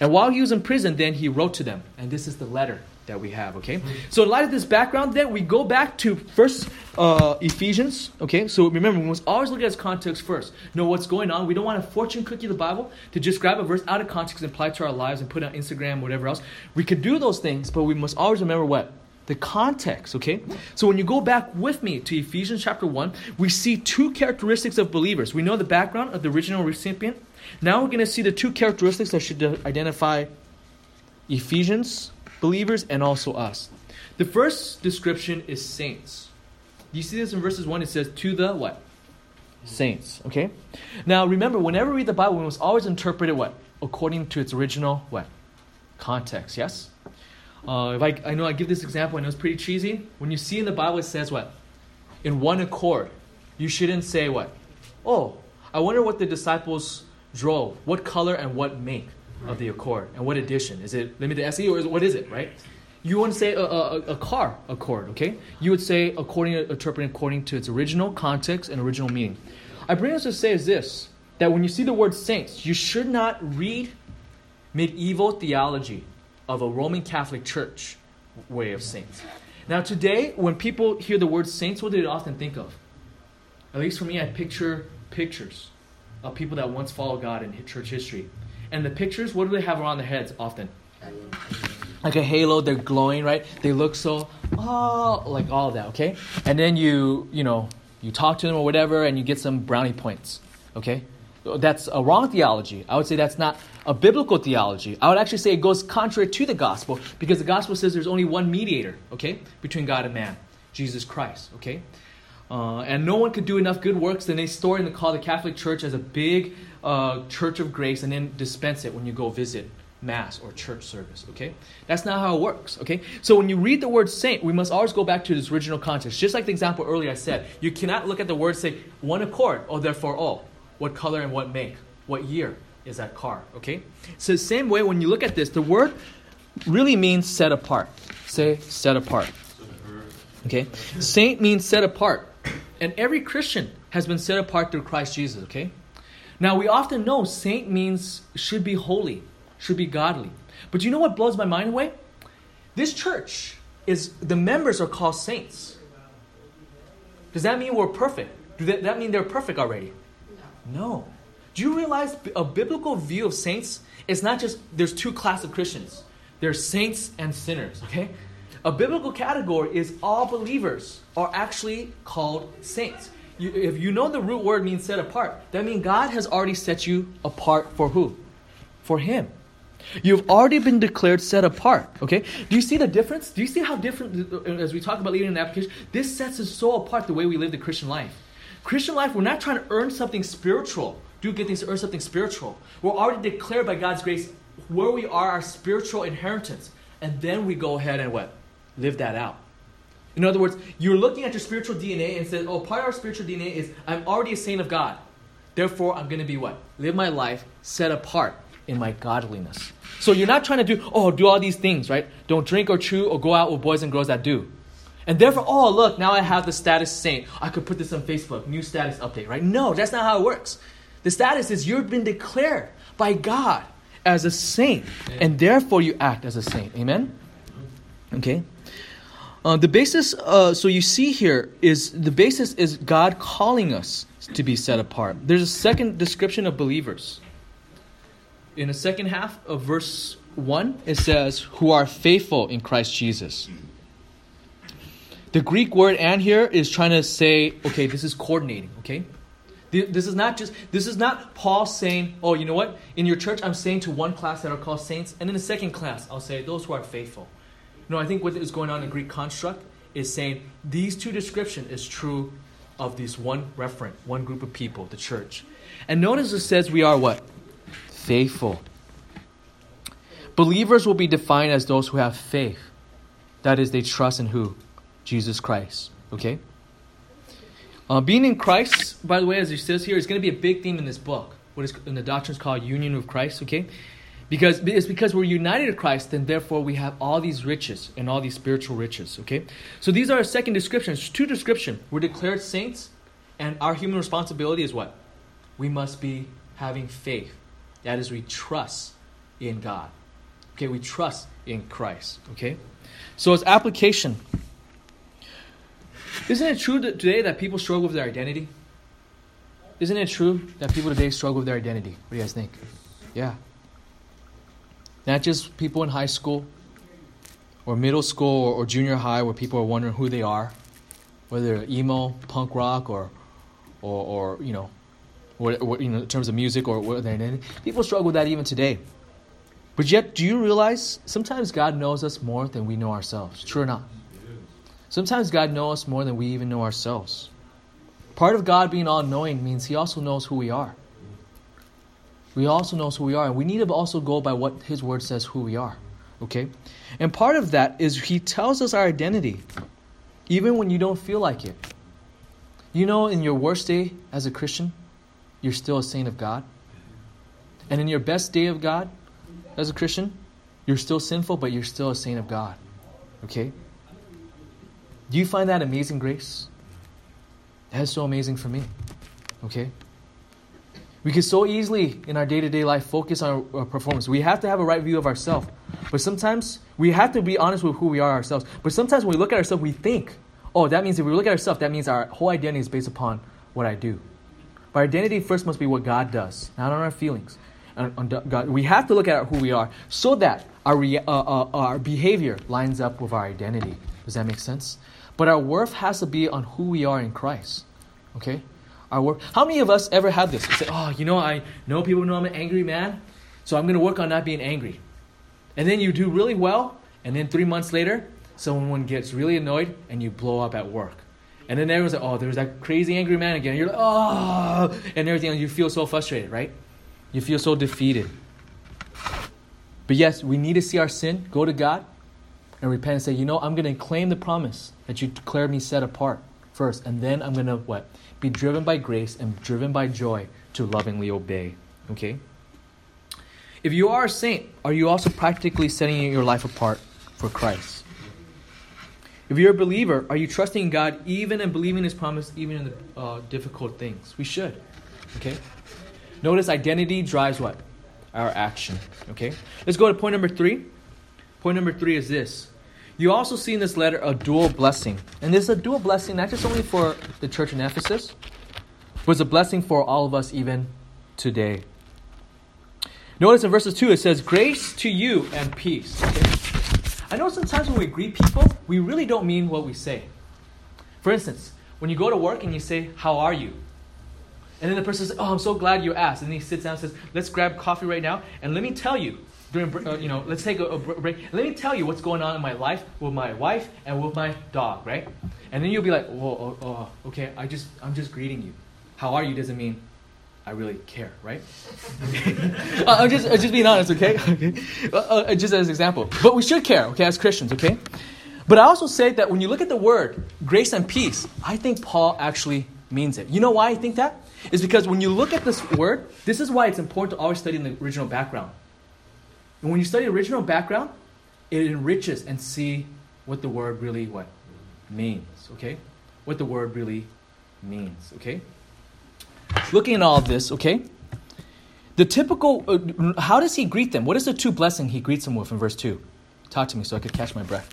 And while he was in prison, then he wrote to them, and this is the letter that we have. Okay, so in light of this background, then we go back to first uh, Ephesians. Okay, so remember we must always look at its context first. Know what's going on. We don't want to fortune cookie the Bible to just grab a verse out of context and apply it to our lives and put it on Instagram, whatever else. We could do those things, but we must always remember what the context, okay? So when you go back with me to Ephesians chapter 1, we see two characteristics of believers. We know the background of the original recipient. Now we're going to see the two characteristics that should identify Ephesians believers and also us. The first description is saints. You see this in verses 1, it says, to the what? Saints. Okay? Now remember, whenever we read the Bible, we must always interpret it what? According to its original what? Context, yes? Uh, if I, I know I give this example, I know it's pretty cheesy. When you see in the Bible, it says what? In one accord. You shouldn't say what? Oh, I wonder what the disciples drove, what color and what make of the Accord. And what edition? Is it limited SE or is, what is it, right? You want to say a, a, a car Accord, okay? You would say according interpreting according to its original context and original meaning. I bring this to say is this that when you see the word saints, you should not read medieval theology of a Roman Catholic Church way of saints. Now, today, when people hear the word saints, what do they often think of? At least for me, I picture pictures of people that once followed God in church history. And the pictures, what do they have around their heads often? Like a halo, they're glowing, right? They look so, oh, like all that, okay? And then you, you know, you talk to them or whatever, and you get some brownie points, okay? That's a wrong theology. I would say that's not a biblical theology. I would actually say it goes contrary to the gospel because the gospel says there's only one mediator, okay, between God and man, Jesus Christ, okay? Uh, and no one could do enough good works, then they store and call the Catholic Church as a big uh, church of grace and then dispense it when you go visit mass or church service okay? That's not how it works okay? So when you read the word saint we must always go back to this original context. Just like the example earlier i said you cannot look at the word say one accord oh therefore all. What color and what make what year is that car okay? So same way when you look at this the word really means set apart. Say set apart okay? Saint means set apart. And every christian has been set apart through christ jesus okay now, we often know saint means should be holy, should be godly. But you know what blows my mind away? This church is, the members are called saints. Does that mean we're perfect? Does that, mean they're perfect already? No. Do you realize a biblical view of saints is not just there's two class of Christians. There's saints and sinners, okay? A biblical category is all believers are actually called saints you, if you know the root word means set apart, that means God has already set you apart for who? For Him. You've already been declared set apart. Okay? Do you see the difference? Do you see how different, as we talk about leading an application, this sets us so apart the way we live the Christian life. Christian life, we're not trying to earn something spiritual, do good things to earn something spiritual. We're already declared by God's grace where we are, our spiritual inheritance. And then we go ahead and what? Live that out. In other words, you're looking at your spiritual DNA and says, oh, part of our spiritual DNA is I'm already a saint of God. Therefore, I'm going to be what? Live my life set apart in my godliness. So you're not trying to do, oh, do all these things, right? Don't drink or chew or go out with boys and girls that do. And therefore, oh, look, now I have the status saint. I could put this on Facebook, new status update, right? No, that's not how it works. The status is you've been declared by God as a saint, and therefore you act as a saint. Amen? Okay? Uh, the basis, uh, so you see here, is the basis is God calling us to be set apart. There's a second description of believers. In the second half of verse 1, it says, who are faithful in Christ Jesus. The Greek word and here is trying to say, okay, this is coordinating, okay? This is not just this is not Paul saying, "Oh, you know what? In your church, I'm saying to one class that are called saints, and in the second class, I'll say those who are faithful." No, I think what is going on in Greek construct is saying these two description is true of this one referent, one group of people, the church. And notice it says we are what? Faithful. Believers will be defined as those who have faith. That is, they trust in who? Jesus Christ. Okay? Uh, being in Christ, by the way, as it says here, is going to be a big theme in this book. What is in the doctrine is called union with Christ. Okay, because it's because we're united to Christ, then therefore we have all these riches and all these spiritual riches. Okay, so these are our second descriptions. Two description. We're declared saints, and our human responsibility is what? We must be having faith. That is, we trust in God. Okay, we trust in Christ. Okay, so as application. Isn't it true that today that people struggle with their identity? Isn't it true that people today struggle with their identity? What do you guys think? Yeah. Not just people in high school or middle school or, or junior high where people are wondering who they are, whether they're emo, punk rock, or, or, or you know, what, what, you know, in terms of music or what their identity. People struggle with that even today. But yet, do you realize sometimes God knows us more than we know ourselves? True or not? Sometimes God knows us more than we even know ourselves. Part of God being all knowing means He also knows who we are. We also knows who we are, and we need to also go by what His Word says who we are. Okay? And part of that is He tells us our identity, even when you don't feel like it. You know, in your worst day as a Christian, you're still a saint of God. And in your best day of God as a Christian, you're still sinful, but you're still a saint of God. Okay? Do you find that amazing grace? That is so amazing for me. Okay? We can so easily, in our day to day life, focus on our performance. We have to have a right view of ourselves. But sometimes we have to be honest with who we are ourselves. But sometimes when we look at ourselves, we think, oh, that means if we look at ourselves, that means our whole identity is based upon what I do. But identity first must be what God does, not on our feelings. And On God. We have to look at who we are so that our, uh, uh, our behavior lines up with our identity. Does that make sense? But our worth has to be on who we are in Christ. Okay? Our worth. How many of us ever had this? say, oh, you know, I know people know I'm an angry man, so I'm going to work on not being angry. And then you do really well, and then three months later, someone gets really annoyed and you blow up at work. And then everyone's like, oh, there's that crazy angry man again. You're like, oh, and everything, and you feel so frustrated, right? You feel so defeated. But yes, we need to see our sin, go to God, and repent and say, you know, I'm going to claim the promise that you declared me set apart first, and then I'm going to what? Be driven by grace and driven by joy to lovingly obey. Okay? If you are a saint, are you also practically setting your life apart for Christ? If you're a believer, are you trusting God even and believing His promise, even in the uh, difficult things? We should. Okay? Notice identity drives what? Our action. Okay? Let's go to point number three. Point number three is this. You also see in this letter a dual blessing. And this is a dual blessing not just only for the church in Ephesus, but it's a blessing for all of us even today. Notice in verses 2 it says, Grace to you and peace. I know sometimes when we greet people, we really don't mean what we say. For instance, when you go to work and you say, How are you? And then the person says, Oh, I'm so glad you asked. And he sits down and says, Let's grab coffee right now. And let me tell you, during, uh, you know, let's take a, a, break. Let me tell you what's going on in my life with my wife and with my dog, right? And then you'll be like, whoa, oh, oh, okay, I just, I'm just greeting you. How are you doesn't mean I really care, right? I'm just, I'm just being honest, okay? okay. Uh, uh, just as an example. But we should care, okay, as Christians, okay? But I also say that when you look at the word grace and peace, I think Paul actually means it. You know why I think that? Is because when you look at this word, this is why it's important to always study in the original background. And when you study original background, it enriches and see what the word really what means, okay? What the word really means, okay? Looking at all of this, okay? The typical, uh, how does he greet them? What is the two blessing he greets them with in verse 2? Talk to me so I could catch my breath.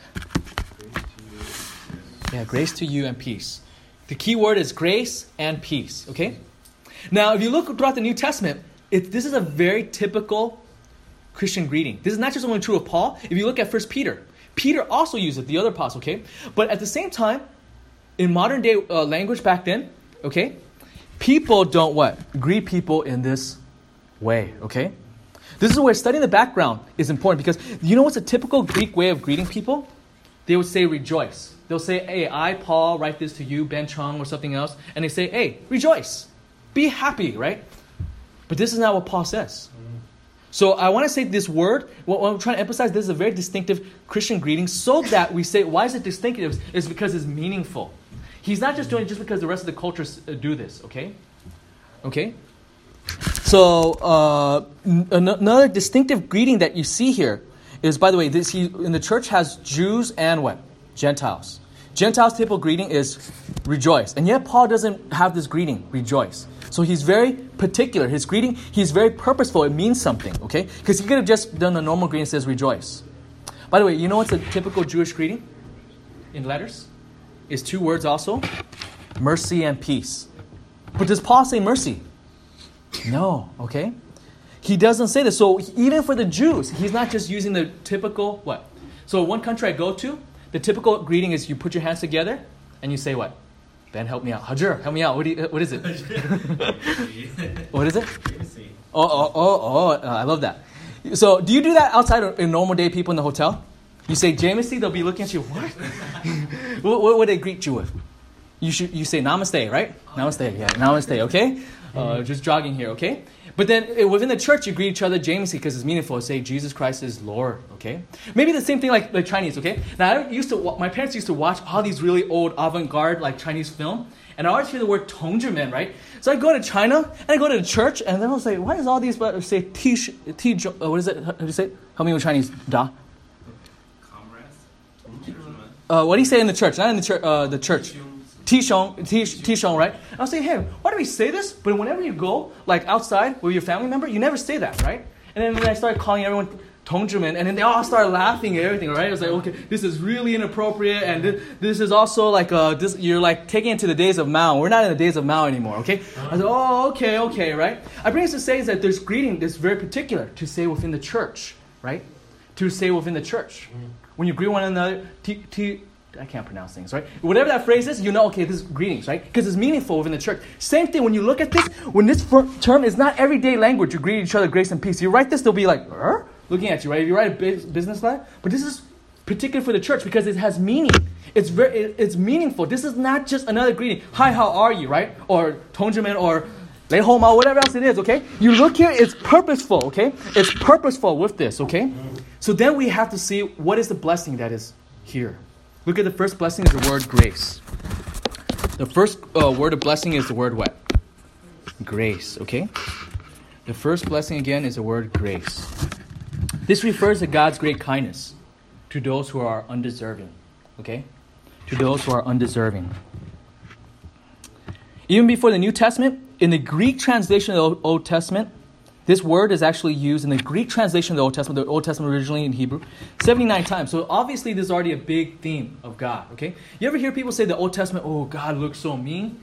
Yeah, grace to you and peace. The key word is grace and peace, okay? Now, if you look throughout the New Testament, it, this is a very typical Christian greeting. This is not just only true of Paul. If you look at First Peter, Peter also used it, the other apostle, okay? But at the same time, in modern day uh, language back then, okay, people don't what? Greet people in this way, okay? This is where studying the background is important because you know what's a typical Greek way of greeting people? They would say rejoice. They'll say, hey, I, Paul, write this to you, Ben Chung, or something else. And they say, hey, rejoice. Be happy, right? But this is not what Paul says. So I want to say this word, what I'm trying to emphasize, this is a very distinctive Christian greeting so that we say, why is it distinctive? Is because it's meaningful. He's not just doing it just because the rest of the cultures uh, do this, okay? Okay? So uh, another distinctive greeting that you see here is, by the way, this he, in the church has Jews and what? Gentiles. Gentiles' typical greeting is rejoice. And yet Paul doesn't have this greeting, rejoice. So he's very particular. His greeting, he's very purposeful. It means something, okay? Because he could have just done the normal greeting that says rejoice. By the way, you know what's a typical Jewish greeting in letters? Is two words also mercy and peace. But does Paul say mercy? No, okay? He doesn't say this. So even for the Jews, he's not just using the typical what? So one country I go to, the typical greeting is you put your hands together and you say what? Ben, help me out. Hajur, help me out. What, do you, what is it? what is it? Oh, oh, oh, oh, uh, I love that. So, do you do that outside in normal day people in the hotel? You say Jameson, they'll be looking at you. What? what, what would they greet you with? You should you say Namaste, right? Namaste, yeah, Namaste. Okay, uh, just jogging here. Okay, but then eh, within the church, you greet each other James because it's meaningful. Say Jesus Christ is Lord. Okay, maybe the same thing like like Chinese. Okay, now I used to my parents used to watch all these really old avant-garde like Chinese film, and I always hear the word Tongzhimen, right? So I go to China and I go to the church, and then I'll say, why does all these say T T? Uh, what is it? How do you say? It? Help me with Chinese. Da. Uh, what do you say in the church? Not in the church. Uh, the church. Tishong, Tishong, right? I'll say, hey, why do we say this? But whenever you go, like outside with your family member, you never say that, right? And then I started calling everyone Tongzhimen, and then they all started laughing at everything, right? It's like, okay, this is really inappropriate, and this, this is also like, uh, this, you're like taking it to the days of Mao. We're not in the days of Mao anymore, okay? I said, oh, okay, okay, right? I bring this to say is that there's greeting that's very particular to say within the church, right? To say within the church. When you greet one another, t- t- I can't pronounce things, right? Whatever that phrase is, you know, okay, this is greetings, right? Because it's meaningful within the church. Same thing when you look at this, when this term is not everyday language, you greet each other grace and peace. You write this, they'll be like, looking at you, right? If You write a business letter, but this is particular for the church because it has meaning. It's very, it's meaningful. This is not just another greeting. Hi, how are you, right? Or Tongzhimen or Lei Homa, whatever else it is, okay? You look here, it's purposeful, okay? It's purposeful with this, okay? So then we have to see what is the blessing that is here. Look at the first blessing is the word grace. The first uh, word of blessing is the word what? Grace, okay? The first blessing again is the word grace. This refers to God's great kindness to those who are undeserving, okay? To those who are undeserving. Even before the New Testament, in the Greek translation of the Old Testament, this word is actually used in the Greek translation of the Old Testament, the Old Testament originally in Hebrew, 79 times. So obviously, this is already a big theme of God, okay? You ever hear people say the Old Testament, oh, God looks so mean?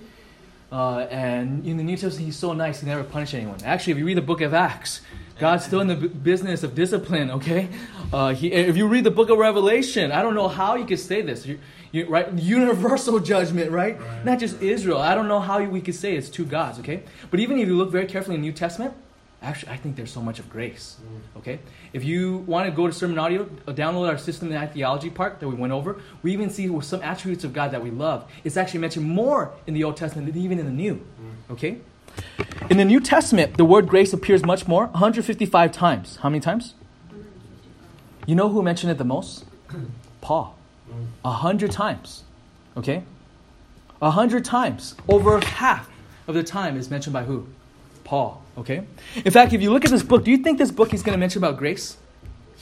Uh, and in the New Testament, he's so nice, he never punished anyone. Actually, if you read the book of Acts, God's still in the business of discipline, okay? Uh, he, if you read the book of Revelation, I don't know how you could say this. You, you, right? Universal judgment, right? right? Not just Israel. I don't know how we could say it's two gods, okay? But even if you look very carefully in the New Testament, actually, I think there's so much of grace. Mm. Okay? If you want to go to Sermon Audio, uh, download our systematic theology part that we went over. We even see with some attributes of God that we love. It's actually mentioned more in the Old Testament than even in the New. Mm. Okay? In the New Testament, the word grace appears much more, 155 times. How many times? You know who mentioned it the most? Paul. A hundred times. Okay? A hundred times. Over half of the time is mentioned by who? Paul. Okay? In fact, if you look at this book, do you think this book he's going to mention about grace?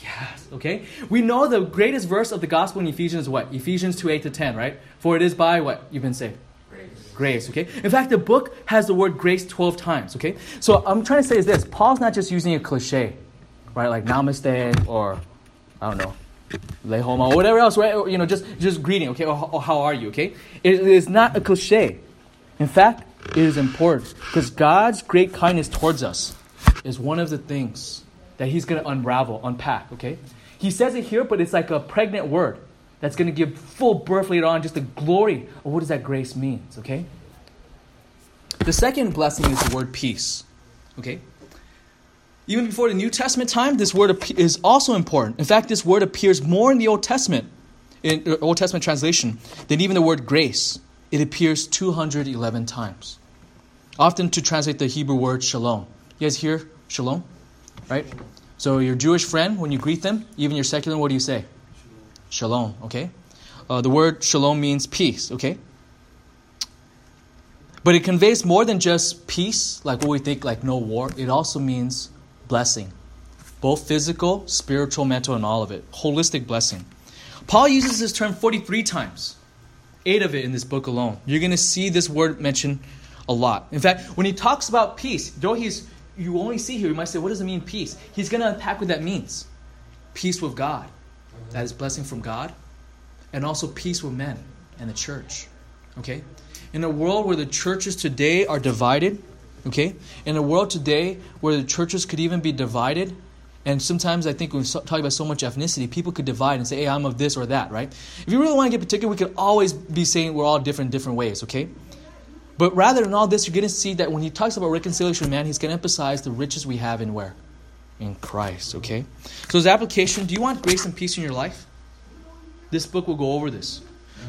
Yes. Okay? We know the greatest verse of the gospel in Ephesians is what? Ephesians 2 8 to 10, right? For it is by what? You've been saved. Grace. Grace, okay? In fact, the book has the word grace 12 times, okay? So I'm trying to say is this Paul's not just using a cliche, right? Like namaste or, I don't know, lehoma or whatever else, right? Or, you know, just, just greeting, okay? Or, or how are you, okay? It is not a cliche. In fact, it is important because God's great kindness towards us is one of the things that He's going to unravel, unpack, okay? He says it here, but it's like a pregnant word that's going to give full birth later on, just the glory of what does that grace means, okay? The second blessing is the word peace, okay? Even before the New Testament time, this word is also important. In fact, this word appears more in the Old Testament, in Old Testament translation, than even the word grace. It appears 211 times. Often to translate the Hebrew word shalom. You guys hear shalom? Right? So your Jewish friend, when you greet them, even your secular, what do you say? Shalom, okay? Uh, the word shalom means peace, okay? But it conveys more than just peace, like what we think, like no war. It also means blessing, both physical, spiritual, mental, and all of it. Holistic blessing. Paul uses this term 43 times, eight of it in this book alone. You're going to see this word mentioned a lot. In fact, when he talks about peace, though he's you only see here, you might say, what does it mean, peace? He's going to unpack what that means. Peace with God. That is blessing from God. And also peace with men and the church. Okay? In a world where the churches today are divided, okay? In a world today where the churches could even be divided, and sometimes I think when we talk about so much ethnicity, people could divide and say, hey, I'm of this or that, right? If you really want to get particular, we could always be saying we're all different different ways, okay? But rather than all this, you're going to see that when he talks about reconciliation with man, he's going to emphasize the riches we have in where? In Christ, okay? So his application, do you want grace and peace in your life? This book will go over this.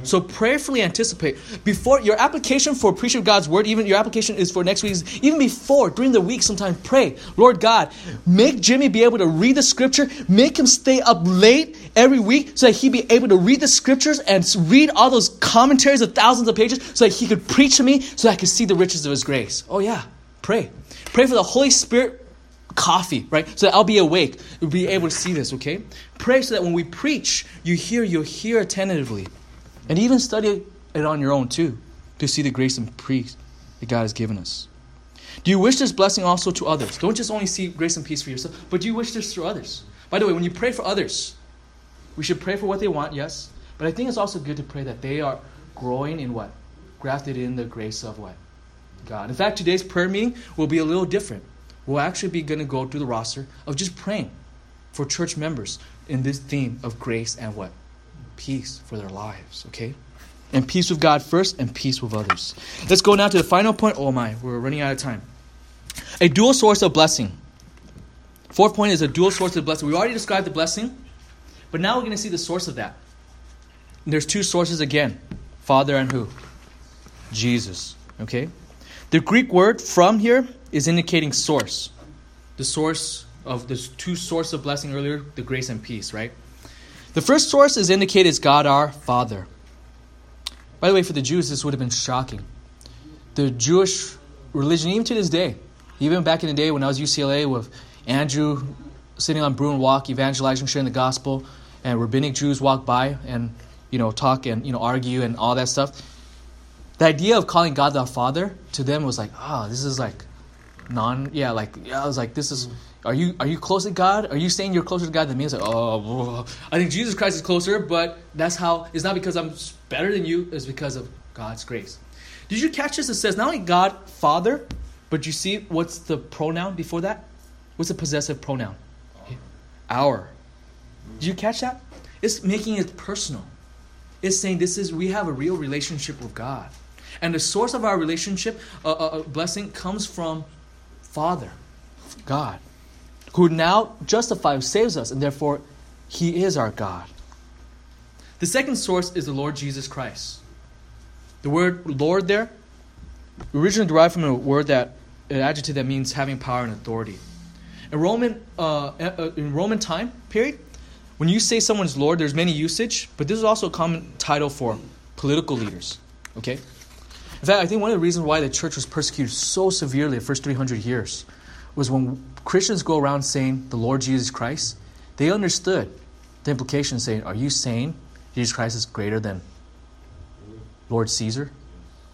So prayerfully anticipate before your application for preaching of God's word. Even your application is for next week. Even before during the week, sometimes pray, Lord God, make Jimmy be able to read the scripture. Make him stay up late every week so that he be able to read the scriptures and read all those commentaries of thousands of pages so that he could preach to me so that I could see the riches of his grace. Oh yeah, pray, pray for the Holy Spirit coffee, right? So that I'll be awake, be able to see this, okay? Pray so that when we preach, you hear, you'll hear attentively. And even study it on your own too, to see the grace and peace that God has given us. Do you wish this blessing also to others? Don't just only see grace and peace for yourself, but do you wish this to others? By the way, when you pray for others, we should pray for what they want, yes, but I think it's also good to pray that they are growing in what? Grafted in the grace of what? God. In fact, today's prayer meeting will be a little different. We'll actually be going to go through the roster of just praying for church members in this theme of grace and what? Peace for their lives, okay? And peace with God first and peace with others. Let's go now to the final point. Oh my, we're running out of time. A dual source of blessing. Fourth point is a dual source of blessing. We already described the blessing, but now we're going to see the source of that. And there's two sources again Father and who? Jesus. Okay? The Greek word from here is indicating source. The source of the two sources of blessing earlier, the grace and peace, right? The first source is indicated as God our Father. By the way, for the Jews, this would have been shocking. The Jewish religion, even to this day, even back in the day when I was UCLA with Andrew sitting on Bruin Walk, evangelizing, sharing the gospel, and rabbinic Jews walk by and you know talk and you know argue and all that stuff. The idea of calling God the Father to them was like, oh, this is like non, yeah, like yeah, I was like, this is are you are you close to God? Are you saying you're closer to God than me? It's like, oh, I think Jesus Christ is closer, but that's how. It's not because I'm better than you. It's because of God's grace. Did you catch this? It says not only God Father, but you see what's the pronoun before that? What's the possessive pronoun? Our. Did you catch that? It's making it personal. It's saying this is we have a real relationship with God, and the source of our relationship, uh, uh, uh blessing, comes from Father, God who now justifies, saves us, and therefore he is our God. The second source is the Lord Jesus Christ. The word Lord there originally derived from a word that an adjective that means having power and authority. In Roman uh, in Roman time period, when you say someone's Lord, there's many usage, but this is also a common title for political leaders. Okay, In fact, I think one of the reasons why the church was persecuted so severely the first 300 years was when Christians go around saying the Lord Jesus Christ, they understood the implication saying, Are you saying Jesus Christ is greater than Lord Caesar?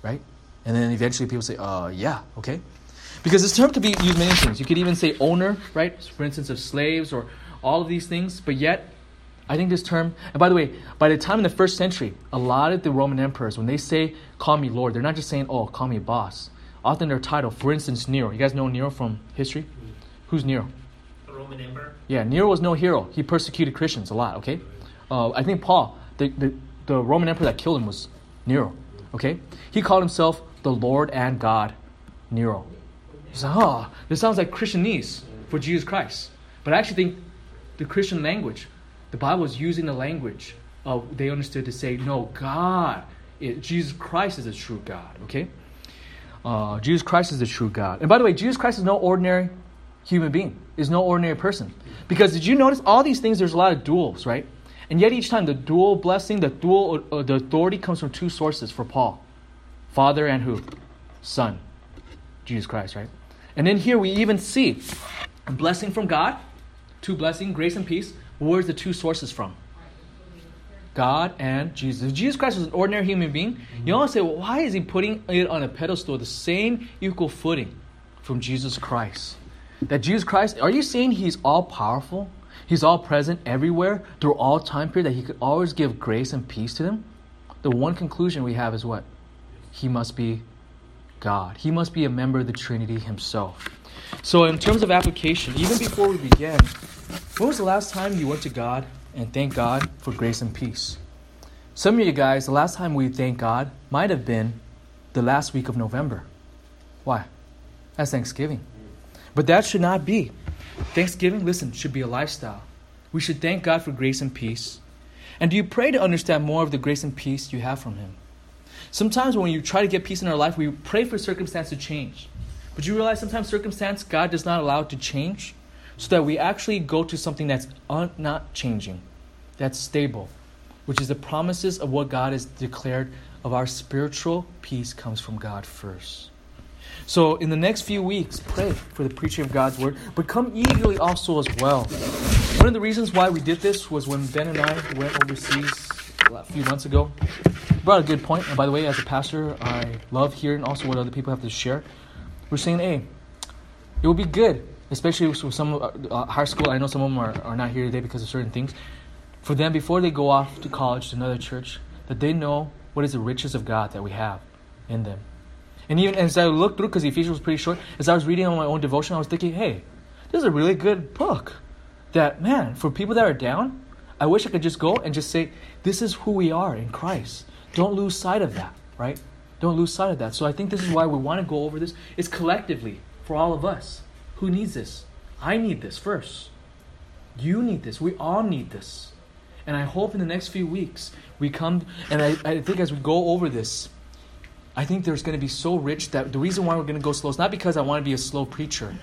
Right? And then eventually people say, uh, yeah, okay. Because this term could be used many things. You could even say owner, right? For instance, of slaves or all of these things. But yet, I think this term, and by the way, by the time in the first century, a lot of the Roman emperors, when they say, call me Lord, they're not just saying, oh, call me boss. Often their title, for instance, Nero. You guys know Nero from history? Who's Nero? The Roman emperor? Yeah, Nero was no hero. He persecuted Christians a lot, okay? Uh, I think Paul, the, the, the Roman emperor that killed him was Nero, okay? He called himself the Lord and God, Nero. He said, oh, this sounds like Christianese for Jesus Christ. But I actually think the Christian language, the Bible is using the language of they understood to say, no, God, Jesus Christ is the true God, okay? Uh, Jesus Christ is the true God. And by the way, Jesus Christ is no ordinary human being, is no ordinary person. Because did you notice all these things, there's a lot of duals, right? And yet each time the dual blessing, the dual, uh, the authority comes from two sources for Paul. Father and who? Son. Jesus Christ, right? And then here we even see a blessing from God, two blessing, grace and peace. Where's the two sources from? God and Jesus. If Jesus Christ was an ordinary human being, you mm-hmm. always say, well, why is he putting it on a pedestal, the same equal footing from Jesus Christ? That Jesus Christ, are you saying he's all powerful? He's all present everywhere through all time period, that he could always give grace and peace to them? The one conclusion we have is what? He must be God. He must be a member of the Trinity himself. So, in terms of application, even before we begin, when was the last time you went to God and thank God for grace and peace? Some of you guys, the last time we thanked God might have been the last week of November. Why? That's Thanksgiving. But that should not be. Thanksgiving, listen, should be a lifestyle. We should thank God for grace and peace. And do you pray to understand more of the grace and peace you have from Him? Sometimes when you try to get peace in our life, we pray for circumstance to change. But you realize sometimes circumstance God does not allow to change so that we actually go to something that's un- not changing, that's stable, which is the promises of what God has declared of our spiritual peace comes from God first. So in the next few weeks, pray for the preaching of God's word, but come eagerly also as well. One of the reasons why we did this was when Ben and I went overseas a few months ago. Brought a good. And by the way, as a pastor, I love hearing also what other people have to share. We're saying, hey, it would be good, especially with some of uh, high school. I know some of them are, are not here today because of certain things. For them, before they go off to college to another church, that they know what is the riches of God that we have in them. And even as I looked through, because Ephesians was pretty short, as I was reading on my own devotion, I was thinking, hey, this is a really good book. That, man, for people that are down, I wish I could just go and just say, this is who we are in Christ. Don't lose sight of that, right? Don't lose sight of that. So I think this is why we want to go over this. It's collectively for all of us. Who needs this? I need this first. You need this. We all need this. And I hope in the next few weeks we come, and I, I think as we go over this, I think there's going to be so rich that the reason why we're going to go slow is not because I want to be a slow preacher,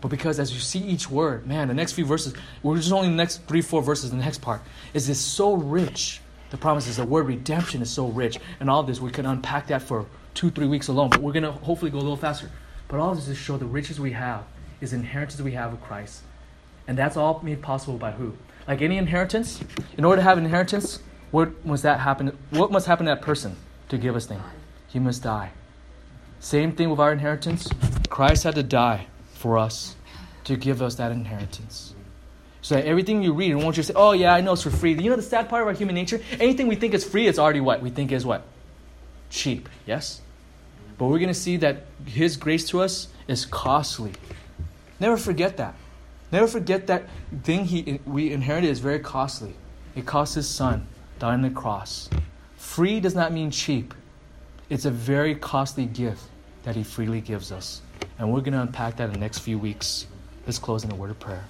but because as you see each word, man, the next few verses, we're just only the next three, four verses, the next part, is this so rich. The promise is the word redemption is so rich. And all this, we can unpack that for two, three weeks alone, but we're going to hopefully go a little faster. But all this is to show the riches we have is inheritance we have of Christ. And that's all made possible by who? Like any inheritance, in order to have inheritance, what must that happen? What must happen to that person to give us things? He must die. Same thing with our inheritance. Christ had to die for us to give us that inheritance. So everything you read, and won't just say, oh yeah, I know it's for free. You know the sad part of our human nature? Anything we think is free, it's already what? We think is what? Cheap, yes? But we're going to see that His grace to us is costly. Never forget that. Never forget that thing he, we inherited is very costly. It cost His Son dying on the cross. Free does not mean cheap. It's a very costly gift that He freely gives us. And we're going to unpack that in the next few weeks. Let's close in a word of prayer.